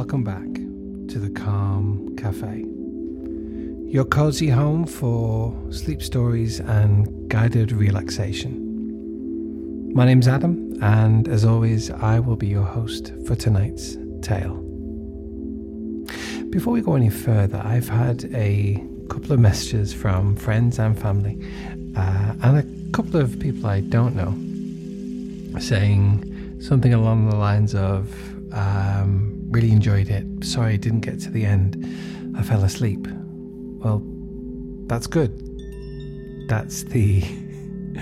Welcome back to the Calm Cafe, your cozy home for sleep stories and guided relaxation. My name's Adam, and as always, I will be your host for tonight's tale. Before we go any further, I've had a couple of messages from friends and family, uh, and a couple of people I don't know, saying something along the lines of, um, really enjoyed it. Sorry I didn't get to the end. I fell asleep. Well, that's good. That's the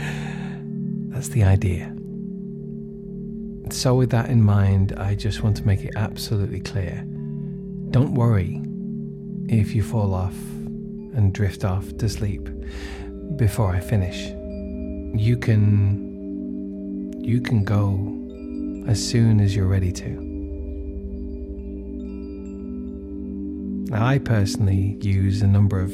that's the idea. So with that in mind, I just want to make it absolutely clear. Don't worry if you fall off and drift off to sleep before I finish. You can you can go as soon as you're ready to. I personally use a number of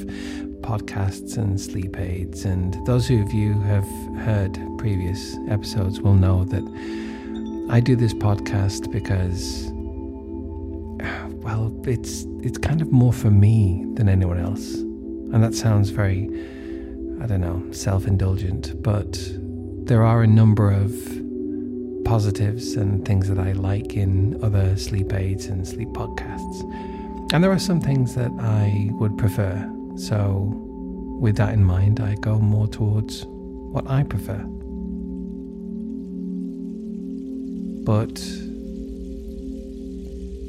podcasts and sleep aids, and those of you who have heard previous episodes will know that I do this podcast because, well, it's it's kind of more for me than anyone else, and that sounds very, I don't know, self-indulgent, but there are a number of positives and things that I like in other sleep aids and sleep podcasts. And there are some things that I would prefer. So, with that in mind, I go more towards what I prefer. But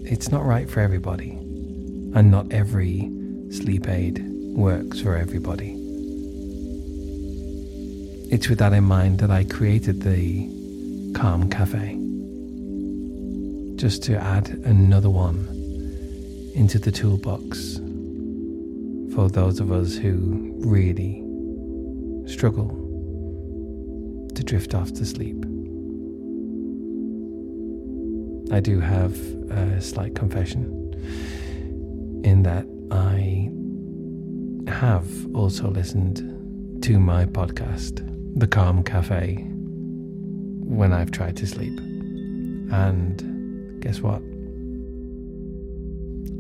it's not right for everybody, and not every sleep aid works for everybody. It's with that in mind that I created the Calm Cafe, just to add another one into the toolbox for those of us who really struggle to drift off to sleep. I do have a slight confession in that I have also listened to my podcast, The Calm Cafe, when I've tried to sleep. And guess what?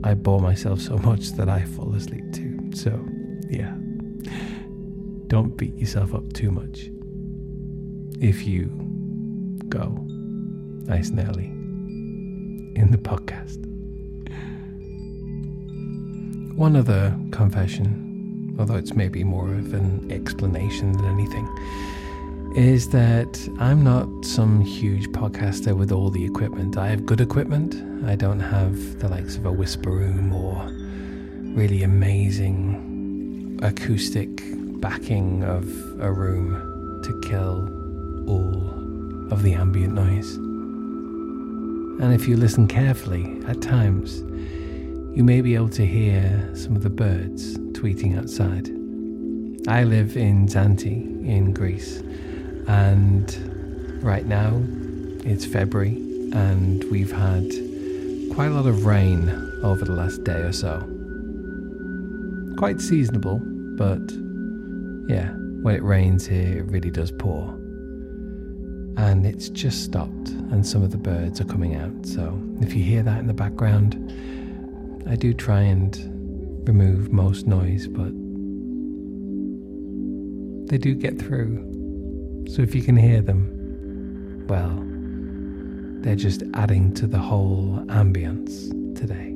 I bore myself so much that I fall asleep too. So, yeah. Don't beat yourself up too much. If you go nice and early in the podcast. One other confession, although it's maybe more of an explanation than anything is that I'm not some huge podcaster with all the equipment. I have good equipment. I don't have the likes of a whisper room or really amazing acoustic backing of a room to kill all of the ambient noise. And if you listen carefully, at times, you may be able to hear some of the birds tweeting outside. I live in Zante in Greece and right now it's February and we've had quite a lot of rain over the last day or so. Quite seasonable, but yeah, when it rains here, it really does pour. And it's just stopped, and some of the birds are coming out. So if you hear that in the background, I do try and remove most noise, but they do get through. So if you can hear them, well, they're just adding to the whole ambience today,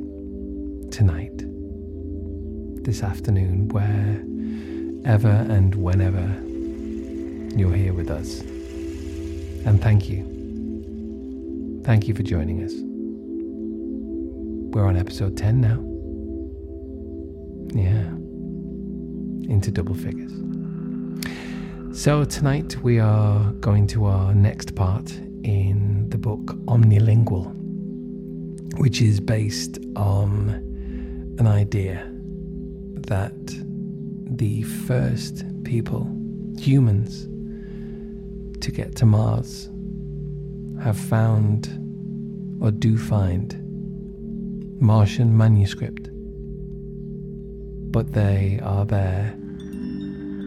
tonight, this afternoon, wherever and whenever you're here with us. And thank you. Thank you for joining us. We're on episode 10 now. Yeah, into double figures. So, tonight we are going to our next part in the book Omnilingual, which is based on an idea that the first people, humans, to get to Mars have found or do find Martian manuscript, but they are there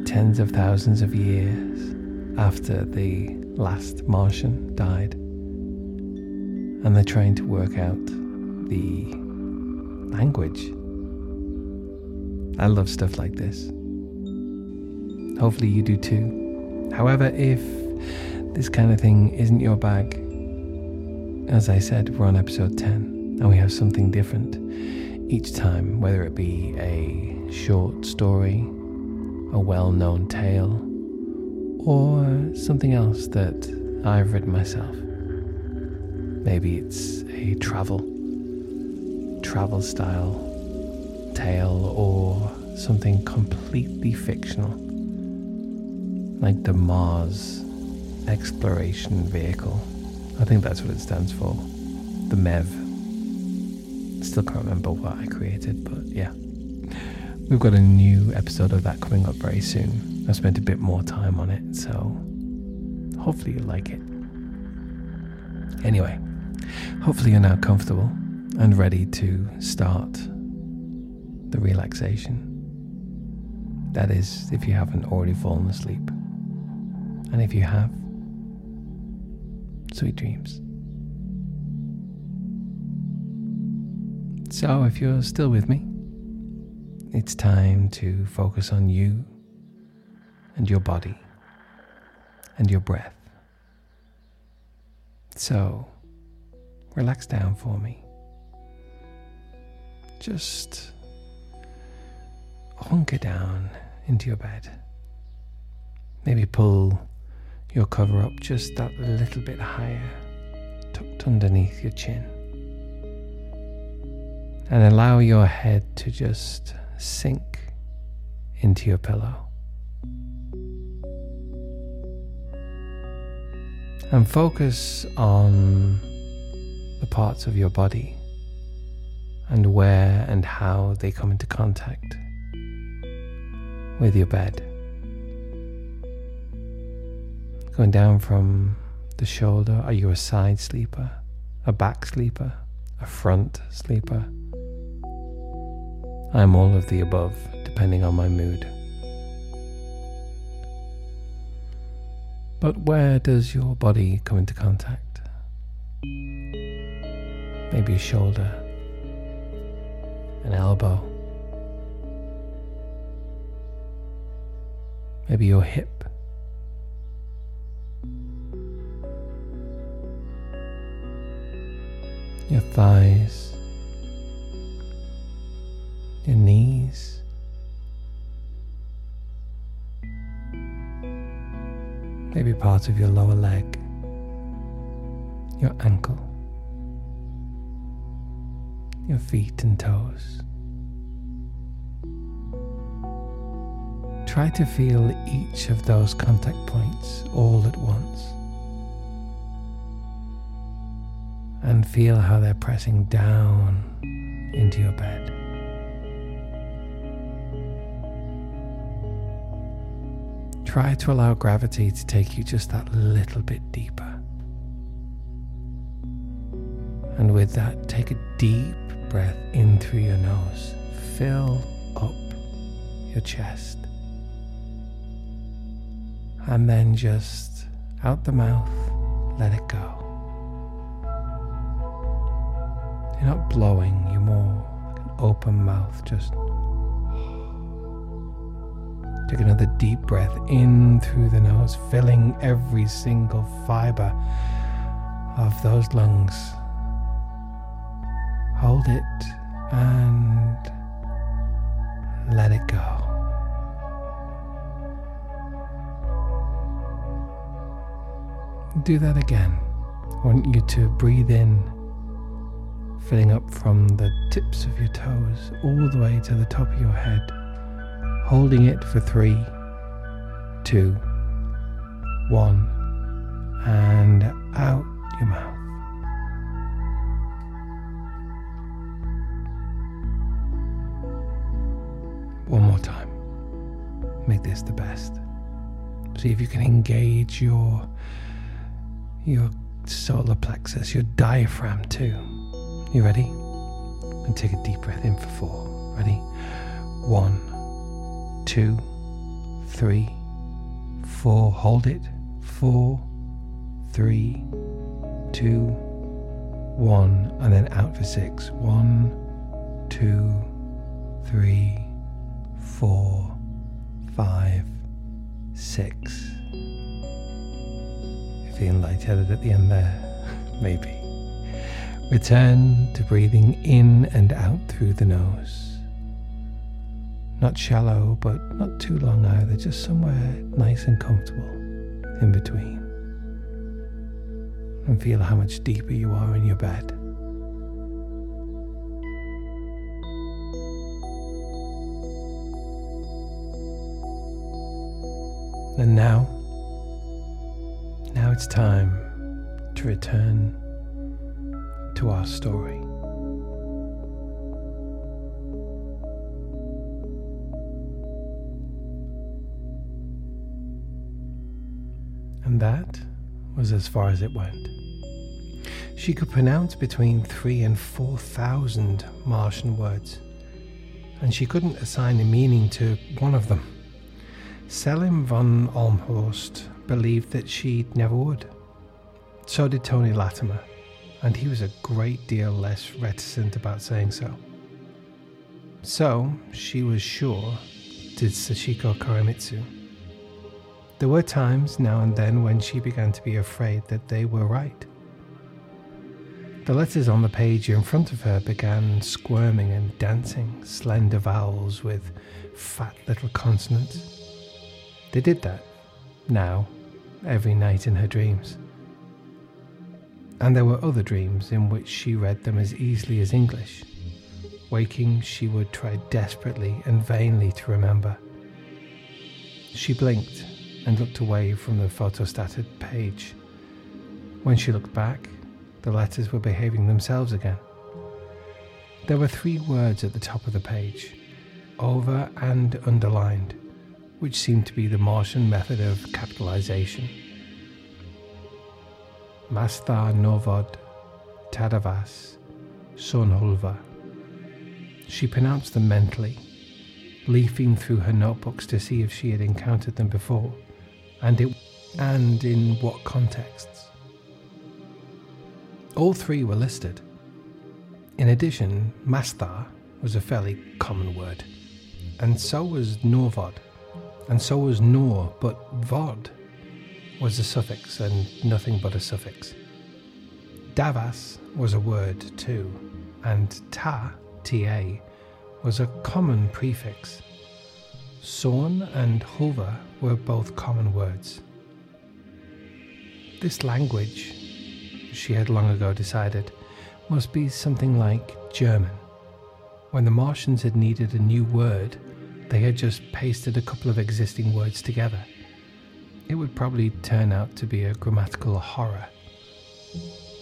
tens of thousands of years after the last Martian died. And they're trying to work out the language. I love stuff like this. Hopefully, you do too. However, if this kind of thing isn't your bag, as I said, we're on episode 10 and we have something different each time, whether it be a short story, a well known tale, or something else that I've written myself. Maybe it's a travel, travel style tale, or something completely fictional, like the Mars exploration vehicle. I think that's what it stands for. The MEV. Still can't remember what I created, but yeah. We've got a new episode of that coming up very soon. I spent a bit more time on it, so hopefully you like it. Anyway, hopefully you're now comfortable and ready to start the relaxation. That is, if you haven't already fallen asleep. And if you have, sweet dreams. So, if you're still with me, it's time to focus on you and your body and your breath. So, relax down for me. Just hunker down into your bed. Maybe pull your cover up just that little bit higher, tucked underneath your chin. And allow your head to just sink into your pillow. And focus on the parts of your body and where and how they come into contact with your bed. Going down from the shoulder, are you a side sleeper, a back sleeper, a front sleeper? I'm all of the above, depending on my mood. But where does your body come into contact? Maybe a shoulder, an elbow, maybe your hip. Your thighs, your knees, maybe part of your lower leg, your ankle, your feet and toes. Try to feel each of those contact points all at once. And feel how they're pressing down into your bed. Try to allow gravity to take you just that little bit deeper. And with that, take a deep breath in through your nose. Fill up your chest. And then just out the mouth, let it go. You're not blowing, you're more like an open mouth, just Take another deep breath in through the nose, filling every single fiber of those lungs. Hold it and let it go. Do that again. I want you to breathe in, filling up from the tips of your toes all the way to the top of your head holding it for three, two, one, and out your mouth. One more time. Make this the best. See if you can engage your your solar plexus, your diaphragm too. You ready? And take a deep breath in for four. Ready? One two, three, four. Hold it. Four, three, two, one, and then out for six. One, two, three, four, five, six. You're feeling lightheaded at the end there, maybe. Return to breathing in and out through the nose. Not shallow, but not too long either, just somewhere nice and comfortable in between. And feel how much deeper you are in your bed. And now, now it's time to return to our story. And that was as far as it went. She could pronounce between three and four thousand Martian words, and she couldn't assign a meaning to one of them. Selim von Ohlmhorst believed that she never would. So did Tony Lattimer, and he was a great deal less reticent about saying so. So, she was sure, did Sachiko Koremitsu. There were times now and then when she began to be afraid that they were right. The letters on the page in front of her began squirming and dancing, slender vowels with fat little consonants. They did that, now, every night in her dreams. And there were other dreams in which she read them as easily as English. Waking, she would try desperately and vainly to remember. She blinked and looked away from the photostated page. When she looked back, the letters were behaving themselves again. There were three words at the top of the page, over and underlined which seemed to be the Martian method of capitalization. Mastar Novod Tadavas Sornhulva. She pronounced them mentally, leafing through her notebooks to see if she had encountered them before, and it and in what contexts. All three were listed. In addition, Mastar was a fairly common word, and so was Novod and so was Nor, but Vod was a suffix and nothing but a suffix. Davas was a word too, and Ta, Ta, was a common prefix. Sorn and Hulva were both common words. This language, she had long ago decided, must be something like German. When the Martians had needed a new word, they had just pasted a couple of existing words together. It would probably turn out to be a grammatical horror.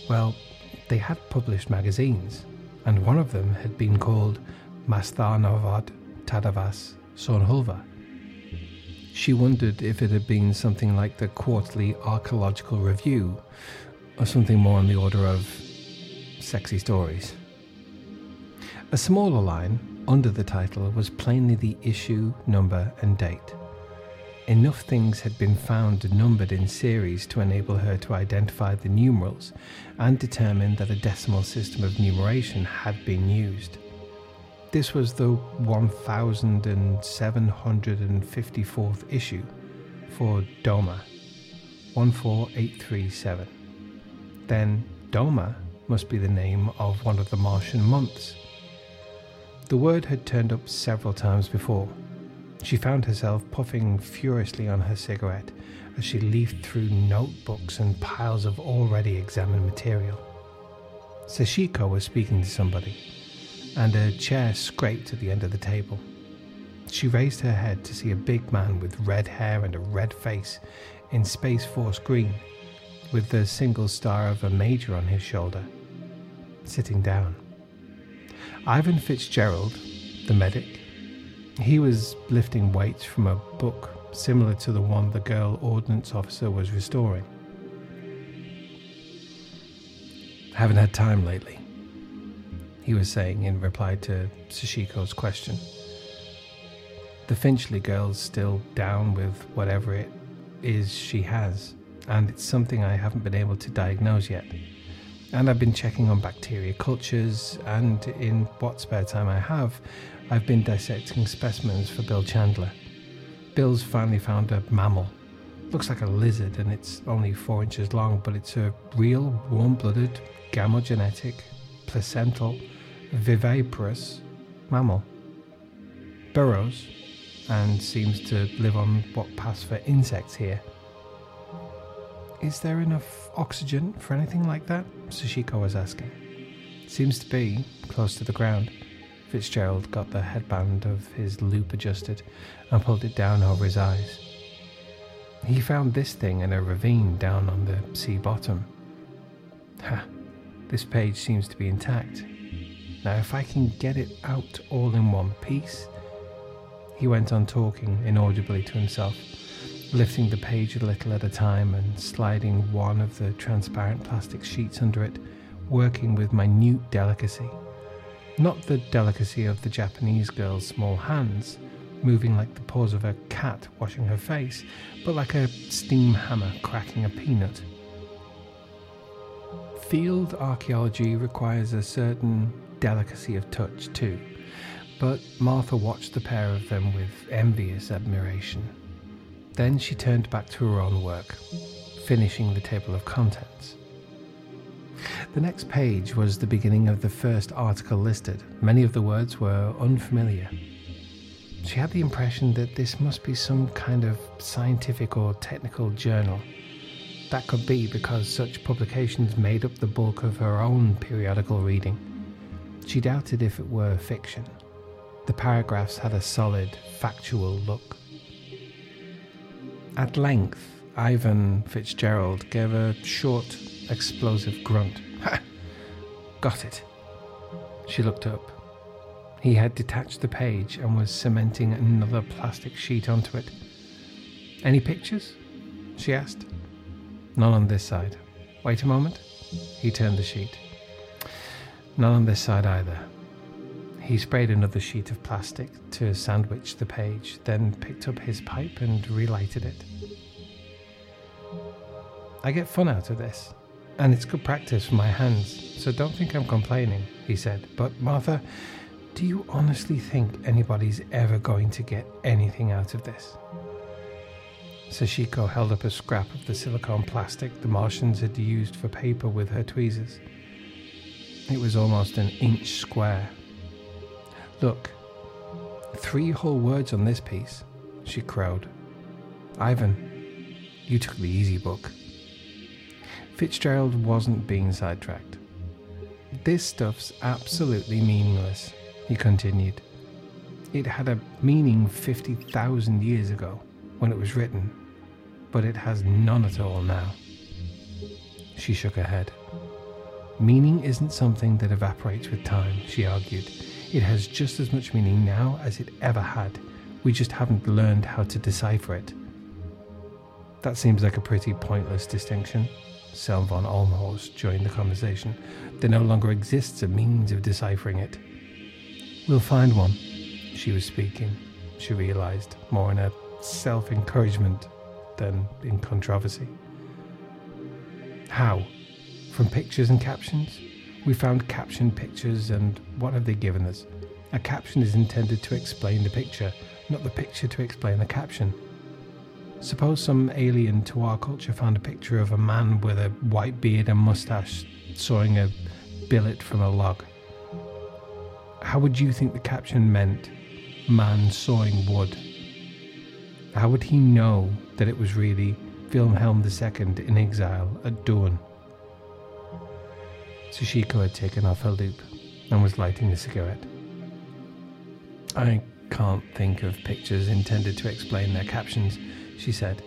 Well, they had published magazines, and one of them had been called Mastarnovad Tadavas Sornhulva. She wondered if it had been something like the Quarterly Archaeological Review, or something more on the order of sexy stories. A smaller line under the title was plainly the issue, number, and date. Enough things had been found numbered in series to enable her to identify the numerals and determine that a decimal system of numeration had been used. This was the 1754th issue for Doma 14837. Then Doma must be the name of one of the Martian months the word had turned up several times before. She found herself puffing furiously on her cigarette as she leafed through notebooks and piles of already examined material. Sachiko was speaking to somebody, and a chair scraped at the end of the table. She raised her head to see a big man with red hair and a red face in Space Force green, with the single star of a major on his shoulder, sitting down. Ivan Fitzgerald, the medic, he was lifting weights from a book similar to the one the girl ordnance officer was restoring. Haven't had time lately, he was saying in reply to Sachiko's question. The Finchley girl's still down with whatever it is she has, and it's something I haven't been able to diagnose yet. And I've been checking on bacteria cultures, and in what spare time I have, I've been dissecting specimens for Bill Chandler. Bill's finally found a mammal. Looks like a lizard, and it's only four inches long, but it's a real warm blooded, gamogenetic, placental, viviparous mammal. Burrows and seems to live on what pass for insects here. Is there enough oxygen for anything like that? Sachiko was asking. Seems to be, close to the ground. Fitzgerald got the headband of his loupe adjusted and pulled it down over his eyes. He found this thing in a ravine down on the sea bottom. Ha, this page seems to be intact. Now, if I can get it out all in one piece. He went on talking inaudibly to himself, lifting the page a little at a time and sliding one of the transparent plastic sheets under it, working with minute delicacy. Not the delicacy of the Japanese girl's small hands, moving like the paws of a cat washing her face, but like a steam hammer cracking a peanut. Field archaeology requires a certain delicacy of touch, too, but Martha watched the pair of them with envious admiration. Then she turned back to her own work, finishing the table of contents. The next page was the beginning of the first article listed. Many of the words were unfamiliar. She had the impression that this must be some kind of scientific or technical journal. That could be because such publications made up the bulk of her own periodical reading. She doubted if it were fiction. The paragraphs had a solid, factual look. At length, Ivan Fitzgerald gave a short, explosive grunt. Got it. She looked up. He had detached the page and was cementing another plastic sheet onto it. Any pictures? she asked. None on this side. Wait a moment. He turned the sheet. None on this side either. He sprayed another sheet of plastic to sandwich the page, then picked up his pipe and relighted it. I get fun out of this, and it's good practice for my hands, so don't think I'm complaining, he said. But, Martha, do you honestly think anybody's ever going to get anything out of this? Sachiko held up a scrap of the silicone plastic the Martians had used for paper with her tweezers. It was almost an inch square. Look, three whole words on this piece, she crowed. Ivan, you took the easy book. Fitzgerald wasn't being sidetracked. This stuff's absolutely meaningless he continued. It had a meaning 50,000 years ago when it was written, but it has none at all now. She shook her head. Meaning isn't something that evaporates with time, she argued. It has just as much meaning now as it ever had. We just haven't learned how to decipher it. That seems like a pretty pointless distinction. Selim von Ohlmhorst joined the conversation. There no longer exists a means of deciphering it. We'll find one. She was speaking, she realized, more in a self encouragement than in controversy. How? From pictures and captions? We found captioned pictures, and what have they given us? A caption is intended to explain the picture, not the picture to explain the caption. Suppose some alien to our culture found a picture of a man with a white beard and mustache sawing a billet from a log. How would you think the caption meant man sawing wood? How would he know that it was really Wilhelm II in exile at Doorn? Sachiko had taken off her loupe and was lighting a cigarette. I can't think of pictures intended to explain their captions, she said.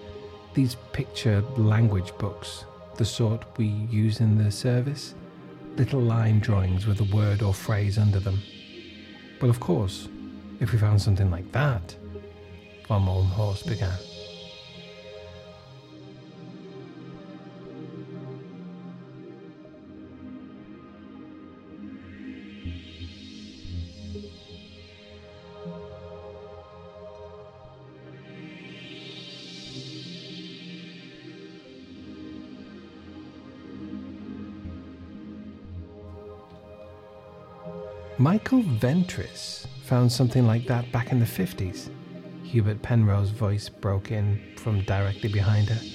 These picture language books, the sort we use in the service, little line drawings with a word or phrase under them. Well, of course, if we found something like that, von Ohlmhorst began. Michael Ventris found something like that back in the 50s. Hubert Penrose's voice broke in from directly behind her.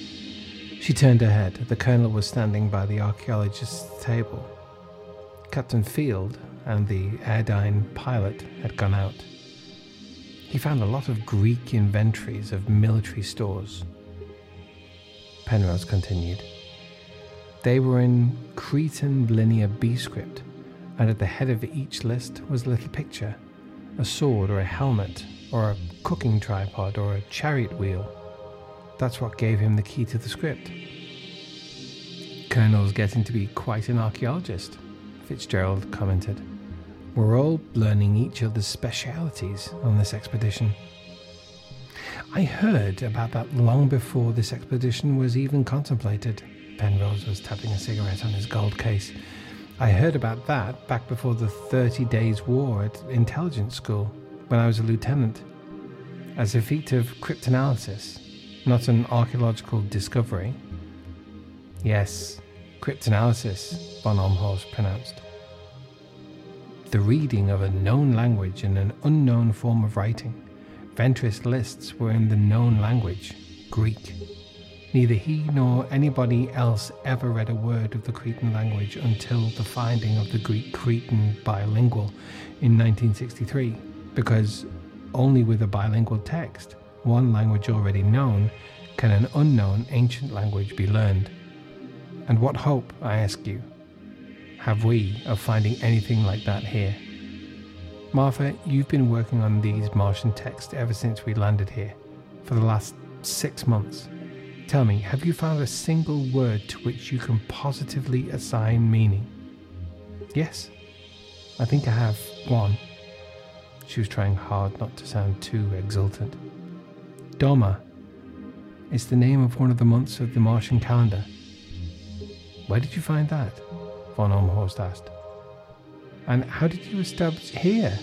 She turned her head. The colonel was standing by the archaeologist's table. Captain Field and the Airdyne pilot had gone out. He found a lot of Greek inventories of military stores. Penrose continued. They were in Cretan linear B script, and at the head of each list was a little picture a sword or a helmet, or a cooking tripod, or a chariot wheel. That's what gave him the key to the script. Colonel's getting to be quite an archaeologist, Fitzgerald commented. We're all learning each other's specialities on this expedition. I heard about that long before this expedition was even contemplated. Penrose was tapping a cigarette on his gold case. I heard about that back before the 30 Days War at intelligence school, when I was a lieutenant. As a feat of cryptanalysis, not an archaeological discovery. Yes, cryptanalysis, von Ohlmhorst pronounced. The reading of a known language in an unknown form of writing. Ventris lists were in the known language, Greek. Neither he nor anybody else ever read a word of the Cretan language until the finding of the Greek Cretan bilingual in 1963, because only with a bilingual text, one language already known, can an unknown ancient language be learned. And what hope, I ask you, have we of finding anything like that here? Martha, you've been working on these Martian texts ever since we landed here, for the last six months. Tell me, have you found a single word to which you can positively assign meaning? Yes, I think I have one. She was trying hard not to sound too exultant. Doma is the name of one of the months of the Martian calendar. Where did you find that? Von Ohlmhorst asked. And how did you establish here?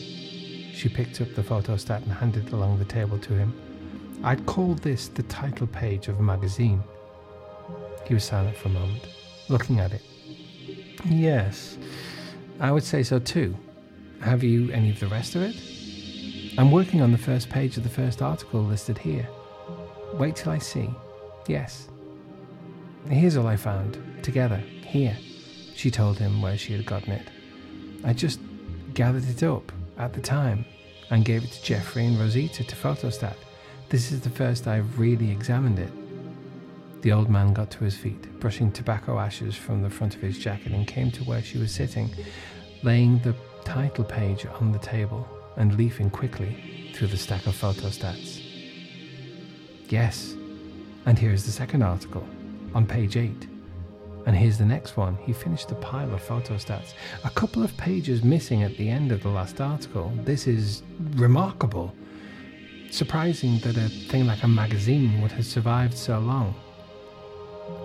She picked up the photostat and handed it along the table to him. I'd call this the title page of a magazine. He was silent for a moment, looking at it. Yes, I would say so too. Have you any of the rest of it? I'm working on the first page of the first article listed here. Wait till I see. Yes. Here's all I found, together, here. She told him where she had gotten it. I just gathered it up at the time and gave it to Jeffrey and Rosita to photostat. This is the first I've really examined it. The old man got to his feet, brushing tobacco ashes from the front of his jacket, and came to where she was sitting, laying the title page on the table and leafing quickly through the stack of photostats. Yes, and here's the second article, on page 8. And here's the next one. He finished the pile of photostats. A couple of pages missing at the end of the last article. This is remarkable. Surprising that a thing like a magazine would have survived so long.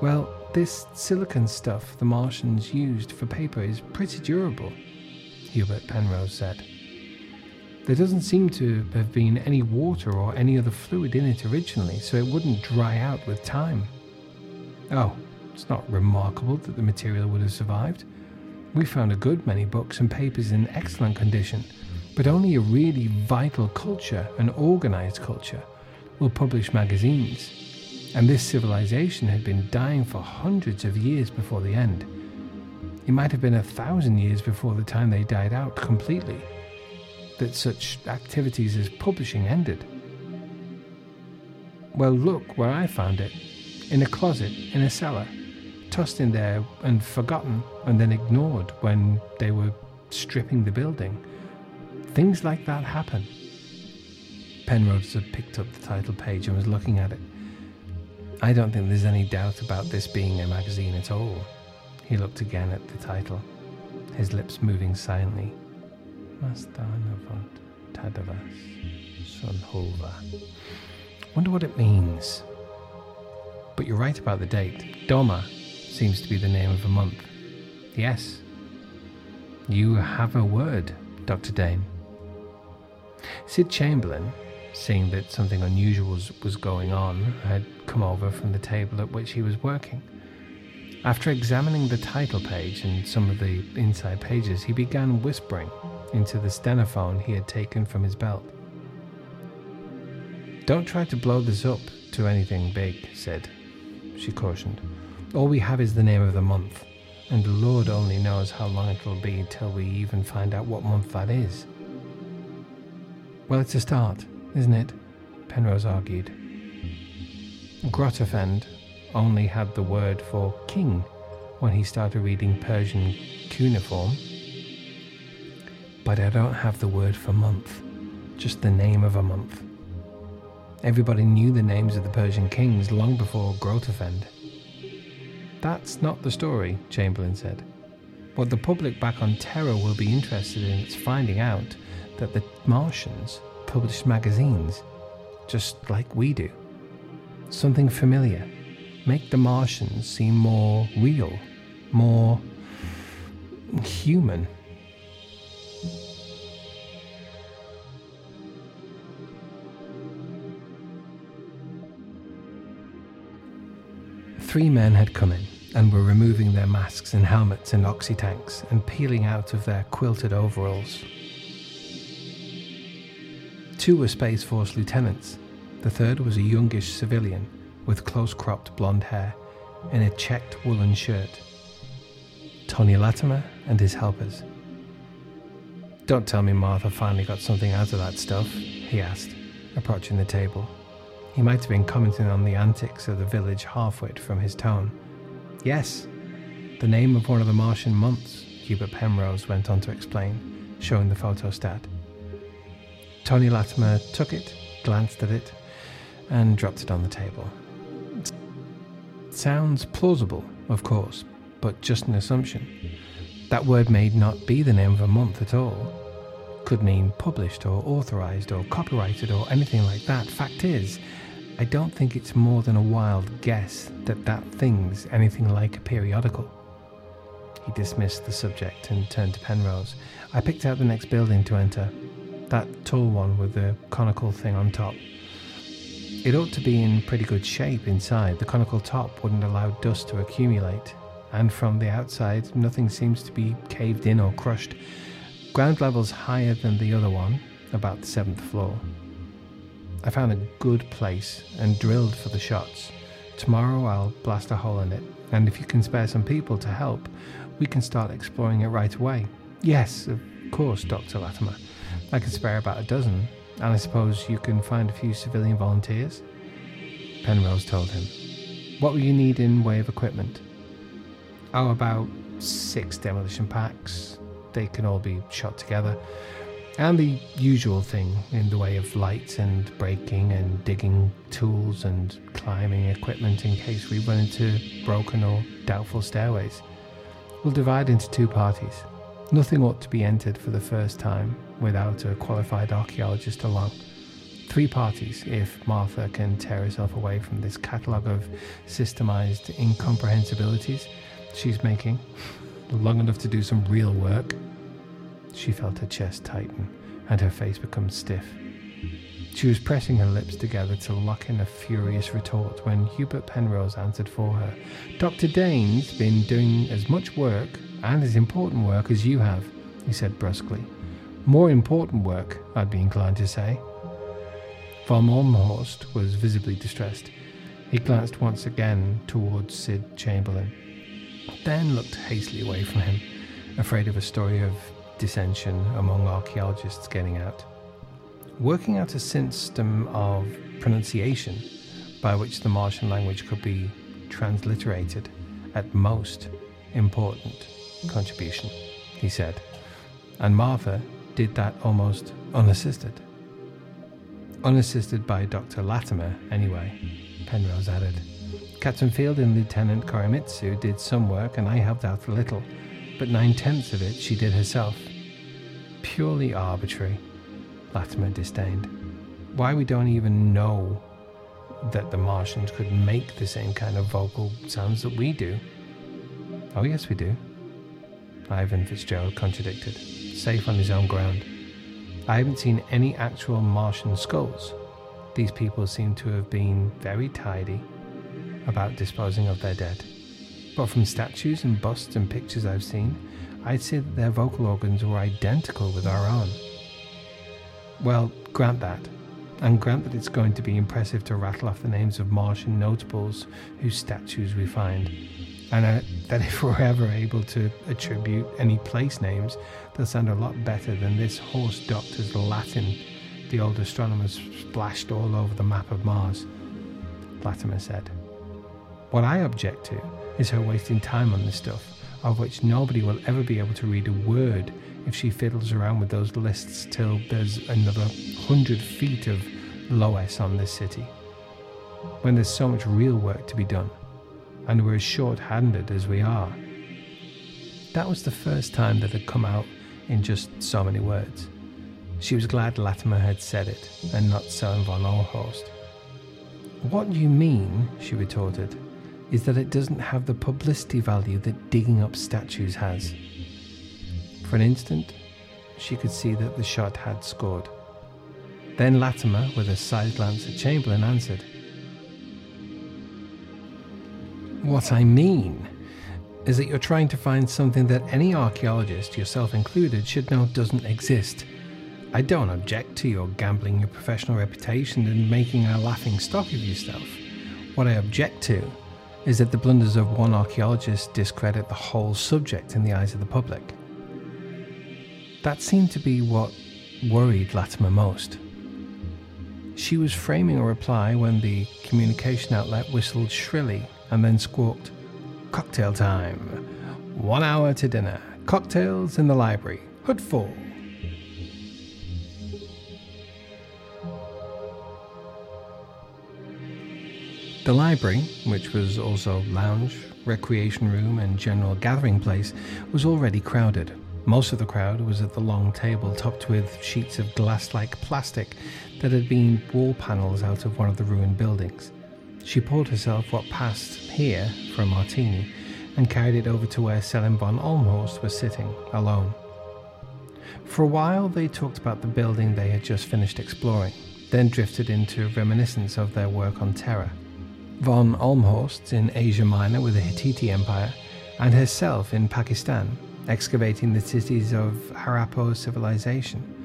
Well, this silicon stuff the Martians used for paper is pretty durable, Hubert Penrose said. There doesn't seem to have been any water or any other fluid in it originally, so it wouldn't dry out with time. Oh, it's not remarkable that the material would have survived. We found a good many books and papers in excellent condition but only a really vital culture, an organized culture, will publish magazines. And this civilization had been dying for hundreds of years before the end. It might have been a thousand years before the time they died out completely that such activities as publishing ended. Well, look where I found it in a closet in a cellar, tossed in there and forgotten and then ignored when they were stripping the building. Things like that happen. Penrose had picked up the title page and was looking at it. I don't think there's any doubt about this being a magazine at all. He looked again at the title, his lips moving silently. Tadavas Sunhova. Wonder what it means. But you're right about the date. Doma seems to be the name of a month. Yes. You have a word, Dr. Dane. Sid Chamberlain, seeing that something unusual was, going on, had come over from the table at which he was working. After examining the title page and some of the inside pages, he began whispering, into the stenophone he had taken from his belt. Don't try to blow this up to anything big, Sid, She cautioned. All we have is the name of the month, and the Lord only knows how long it'll be till we even find out what month that is. Well, it's a start, isn't it? Penrose argued. Grotefend only had the word for king when he started reading Persian cuneiform, but I don't have the word for month, just the name of a month. Everybody knew the names of the Persian kings long before Grotefend. That's not the story, Chamberlain said. What the public back on Terra will be interested in is finding out that the Martians publish magazines, just like we do. Something familiar. Make the Martians seem more real, more human. Three men had come in and were removing their masks and helmets and oxy tanks and peeling out of their quilted overalls. Two were Space Force lieutenants. The third was a youngish civilian with close cropped blonde hair in a checked woolen shirt. Tony Lattimer and his helpers. Don't tell me Martha finally got something out of that stuff, he asked, approaching the table. He might have been commenting on the antics of the village halfwit from his tone. Yes, the name of one of the Martian months, Hubert Penrose went on to explain, showing the photostat. Tony Lattimer took it, glanced at it, and dropped it on the table. Sounds plausible, of course, but just an assumption. That word may not be the name of a month at all. Could mean published or authorized or copyrighted or anything like that. Fact is, I don't think it's more than a wild guess that that thing's anything like a periodical. He dismissed the subject and turned to Penrose. I picked out the next building to enter, that tall one with the conical thing on top. It ought to be in pretty good shape inside. The conical top wouldn't allow dust to accumulate, and from the outside, nothing seems to be caved in or crushed. Ground level's higher than the other one, about the seventh floor. I found a good place and drilled for the shots. Tomorrow I'll blast a hole in it, and if you can spare some people to help, we can start exploring it right away. Yes, of course, Dr. Lattimer. I can spare about a dozen, and I suppose you can find a few civilian volunteers? Penrose told him. What will you need in way of equipment? Oh, about six demolition packs. They can all be shot together and the usual thing in the way of lights and breaking and digging tools and climbing equipment in case we run into broken or doubtful stairways. We'll divide into two parties. Nothing ought to be entered for the first time without a qualified archaeologist along. Three parties if Martha can tear herself away from this catalogue of systemized incomprehensibilities she's making, long enough to do some real work. She felt her chest tighten and her face become stiff. She was pressing her lips together to lock in a furious retort when Hubert Penrose answered for her. Dr. Dane's been doing as much work and as important work as you have, he said brusquely. More important work, I'd be inclined to say. Von Ohlmhorst was visibly distressed. He glanced once again towards Sid Chamberlain, then looked hastily away from him, afraid of a story of dissension among archaeologists getting out. Working out a system of pronunciation by which the Martian language could be transliterated at most important contribution, he said. And Martha did that almost unassisted. Unassisted by Dr. Lattimer, anyway, Penrose added. Captain Field and Lieutenant Koremitsu did some work, and I helped out a little, but nine tenths of it she did herself purely arbitrary, Lattimer disdained. Why we don't even know that the Martians could make the same kind of vocal sounds that we do. Oh, yes, we do. Ivan Fitzgerald contradicted, safe on his own ground. I haven't seen any actual Martian skulls. These people seem to have been very tidy about disposing of their dead. But from statues and busts and pictures I've seen, I'd say that their vocal organs were identical with our own. Well, grant that, and grant that it's going to be impressive to rattle off the names of Martian notables whose statues we find, and uh, that if we're ever able to attribute any place names, they'll sound a lot better than this horse doctor's Latin the old astronomers splashed all over the map of Mars. Lattimer said. What I object to is her wasting time on this stuff, of which nobody will ever be able to read a word if she fiddles around with those lists till there's another hundred feet of Loess on this city. When there's so much real work to be done, and we're as short handed as we are. That was the first time that had come out in just so many words. She was glad Lattimer had said it, and not Selim von Ohlmhorst. What you mean, she retorted, is that it doesn't have the publicity value that digging up statues has. For an instant, she could see that the shot had scored. Then Lattimer, with a side glance at Chamberlain, answered, What I mean is that you're trying to find something that any archaeologist, yourself included, should know doesn't exist I don't object to your gambling your professional reputation and making a laughing stock of yourself. What I object to is that the blunders of one archaeologist discredit the whole subject in the eyes of the public. That seemed to be what worried Lattimer most. She was framing a reply when the communication outlet whistled shrilly and then squawked, Cocktail time! One hour to dinner. Cocktails in the library. Hood full. The library, which was also lounge, recreation room, and general gathering place, was already crowded. Most of the crowd was at the long table topped with sheets of glass like plastic that had been wall panels out of one of the ruined buildings. She poured herself what passed here for a martini and carried it over to where Selim von Ohlmhorst was sitting, alone. For a while, they talked about the building they had just finished exploring, then drifted into reminiscence of their work on Terra von Ohlmhorst in Asia Minor with the Hittite Empire, and herself in Pakistan, excavating the cities of Harappa civilization.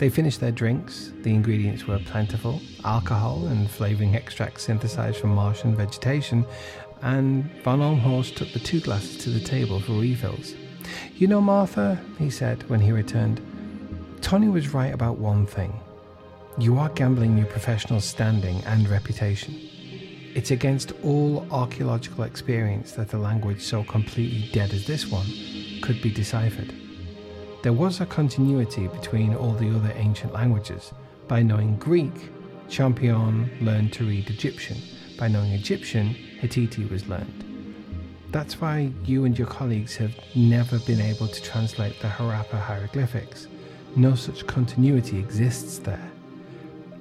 They finished their drinks, the ingredients were plentiful alcohol and flavouring extracts synthesized from Martian vegetation, and von Ohlmhorst took the two glasses to the table for refills. You know, Martha, he said when he returned, Tony was right about one thing. You are gambling your professional standing and reputation. It's against all archaeological experience that a language so completely dead as this one could be deciphered. There was a continuity between all the other ancient languages. By knowing Greek, Champollion learned to read Egyptian. By knowing Egyptian, Hittite was learned. That's why you and your colleagues have never been able to translate the Harappa hieroglyphics. No such continuity exists there.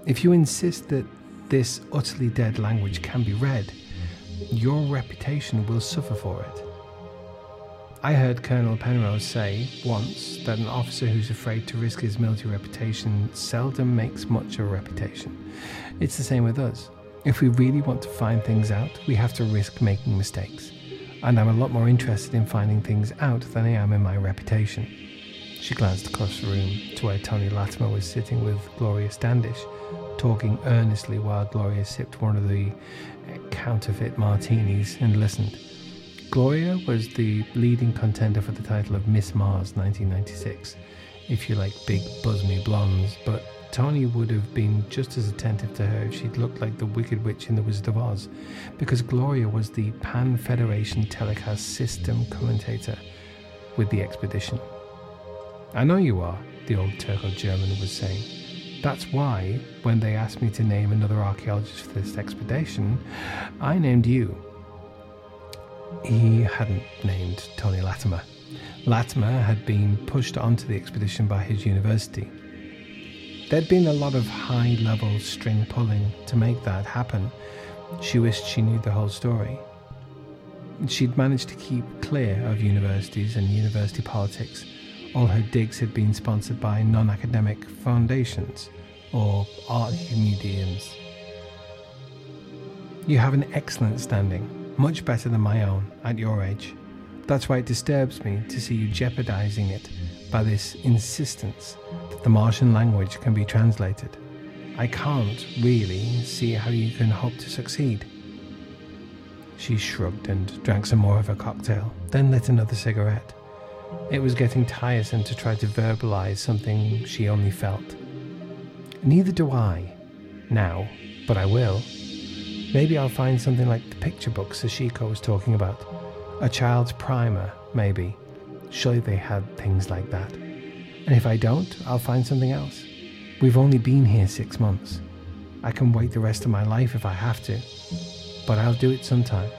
If you insist that this utterly dead language can be read, your reputation will suffer for it. I heard Colonel Penrose say once that an officer who's afraid to risk his military reputation seldom makes much of a reputation. It's the same with us. If we really want to find things out, we have to risk making mistakes. And I'm a lot more interested in finding things out than I am in my reputation. She glanced across the room to where Tony Lattimer was sitting with Gloria Standish talking earnestly while Gloria sipped one of the counterfeit martinis and listened. Gloria was the leading contender for the title of Miss Mars 1996, if you like big, buzz-me blondes, but Tony would have been just as attentive to her if she'd looked like the Wicked Witch in The Wizard of Oz, because Gloria was the Pan Federation telecast system commentator with the expedition. I know you are, the old Turco German was saying. That's why, when they asked me to name another archaeologist for this expedition, I named you. He hadn't named Tony Lattimer. Lattimer had been pushed onto the expedition by his university. There'd been a lot of high level string pulling to make that happen. She wished she knew the whole story. She'd managed to keep clear of universities and university politics all her digs had been sponsored by non academic foundations or art museums. You have an excellent standing, much better than my own at your age. That's why it disturbs me to see you jeopardizing it by this insistence that the Martian language can be translated. I can't really see how you can hope to succeed. She shrugged and drank some more of her cocktail, then lit another cigarette. It was getting tiresome to try to verbalize something she only felt. Neither do I, now, but I will. Maybe I'll find something like the picture book Sachiko was talking about. A child's primer, maybe. Surely they had things like that. And if I don't, I'll find something else. We've only been here six months. I can wait the rest of my life if I have to, but I'll do it sometime.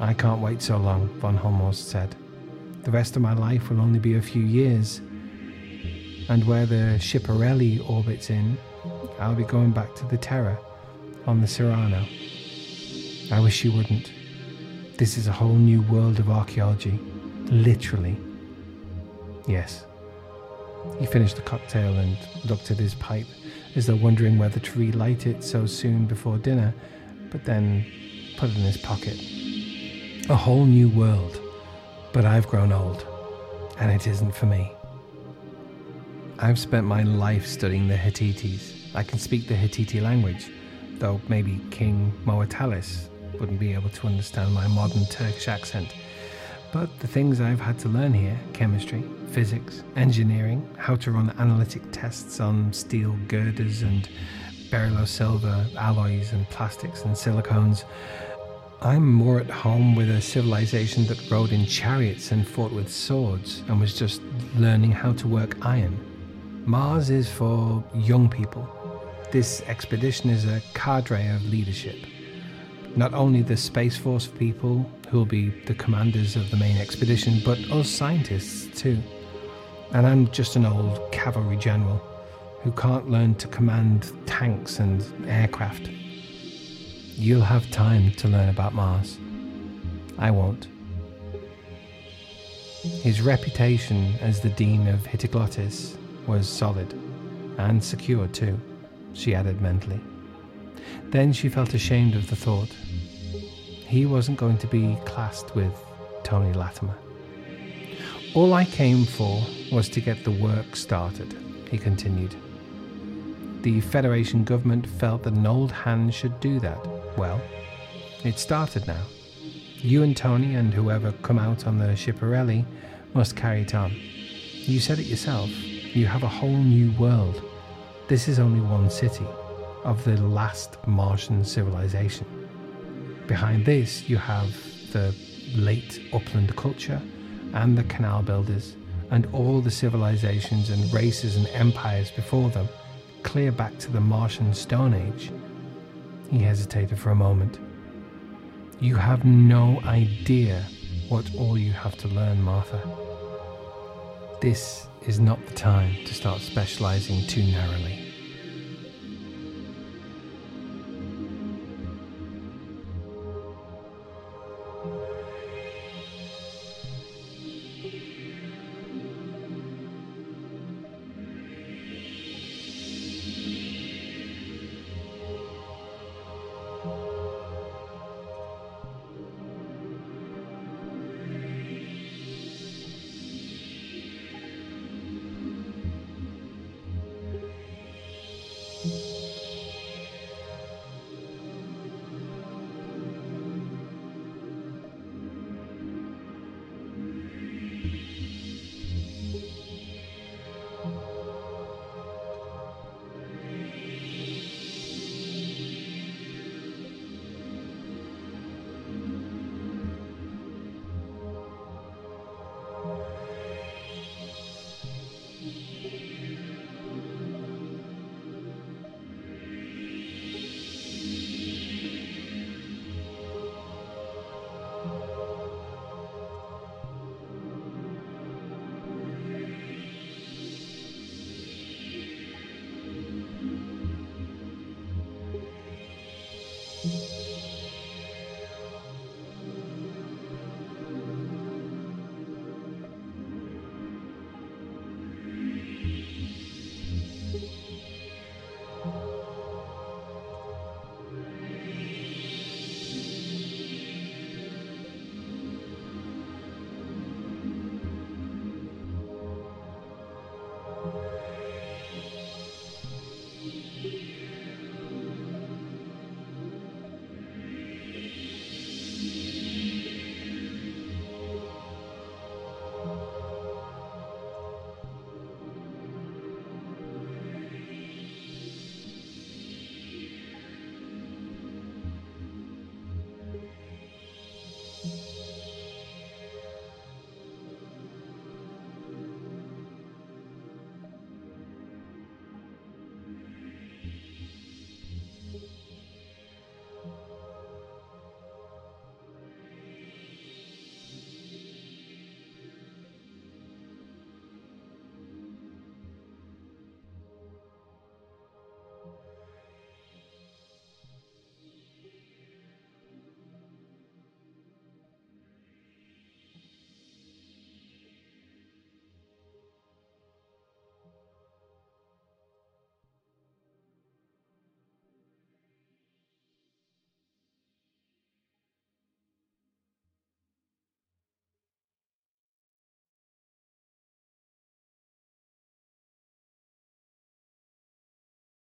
I can't wait so long, von Ohlmhorst said. The rest of my life will only be a few years, and where the Schiaparelli orbits in, I'll be going back to the Terra on the Cyrano. I wish you wouldn't. This is a whole new world of archaeology, literally. Yes. He finished the cocktail and looked at his pipe, as though wondering whether to relight it so soon before dinner, but then put it in his pocket. A whole new world, but I've grown old, and it isn't for me. I've spent my life studying the Hittites. I can speak the Hittite language, though maybe King Muwatallis wouldn't be able to understand my modern Turkish accent. But the things I've had to learn here chemistry, physics, engineering, how to run analytic tests on steel girders and beryl silver alloys and plastics and silicones. I'm more at home with a civilization that rode in chariots and fought with swords and was just learning how to work iron. Mars is for young people. This expedition is a cadre of leadership not only the Space Force people who will be the commanders of the main expedition, but us scientists too. And I'm just an old cavalry general who can't learn to command tanks and aircraft. You'll have time to learn about Mars. I won't. His reputation as the Dean of Hittiglottis was solid and secure too, she added mentally. Then she felt ashamed of the thought. He wasn't going to be classed with Tony Lattimer. All I came for was to get the work started, he continued. The Federation government felt that an old hand should do that. Well, it started now. You and Tony and whoever come out on the Schiaparelli must carry it on. You said it yourself. You have a whole new world. This is only one city of the last Martian civilization. Behind this, you have the late upland culture and the canal builders and all the civilizations and races and empires before them, clear back to the Martian Stone Age. He hesitated for a moment. You have no idea what all you have to learn, Martha. This is not the time to start specializing too narrowly.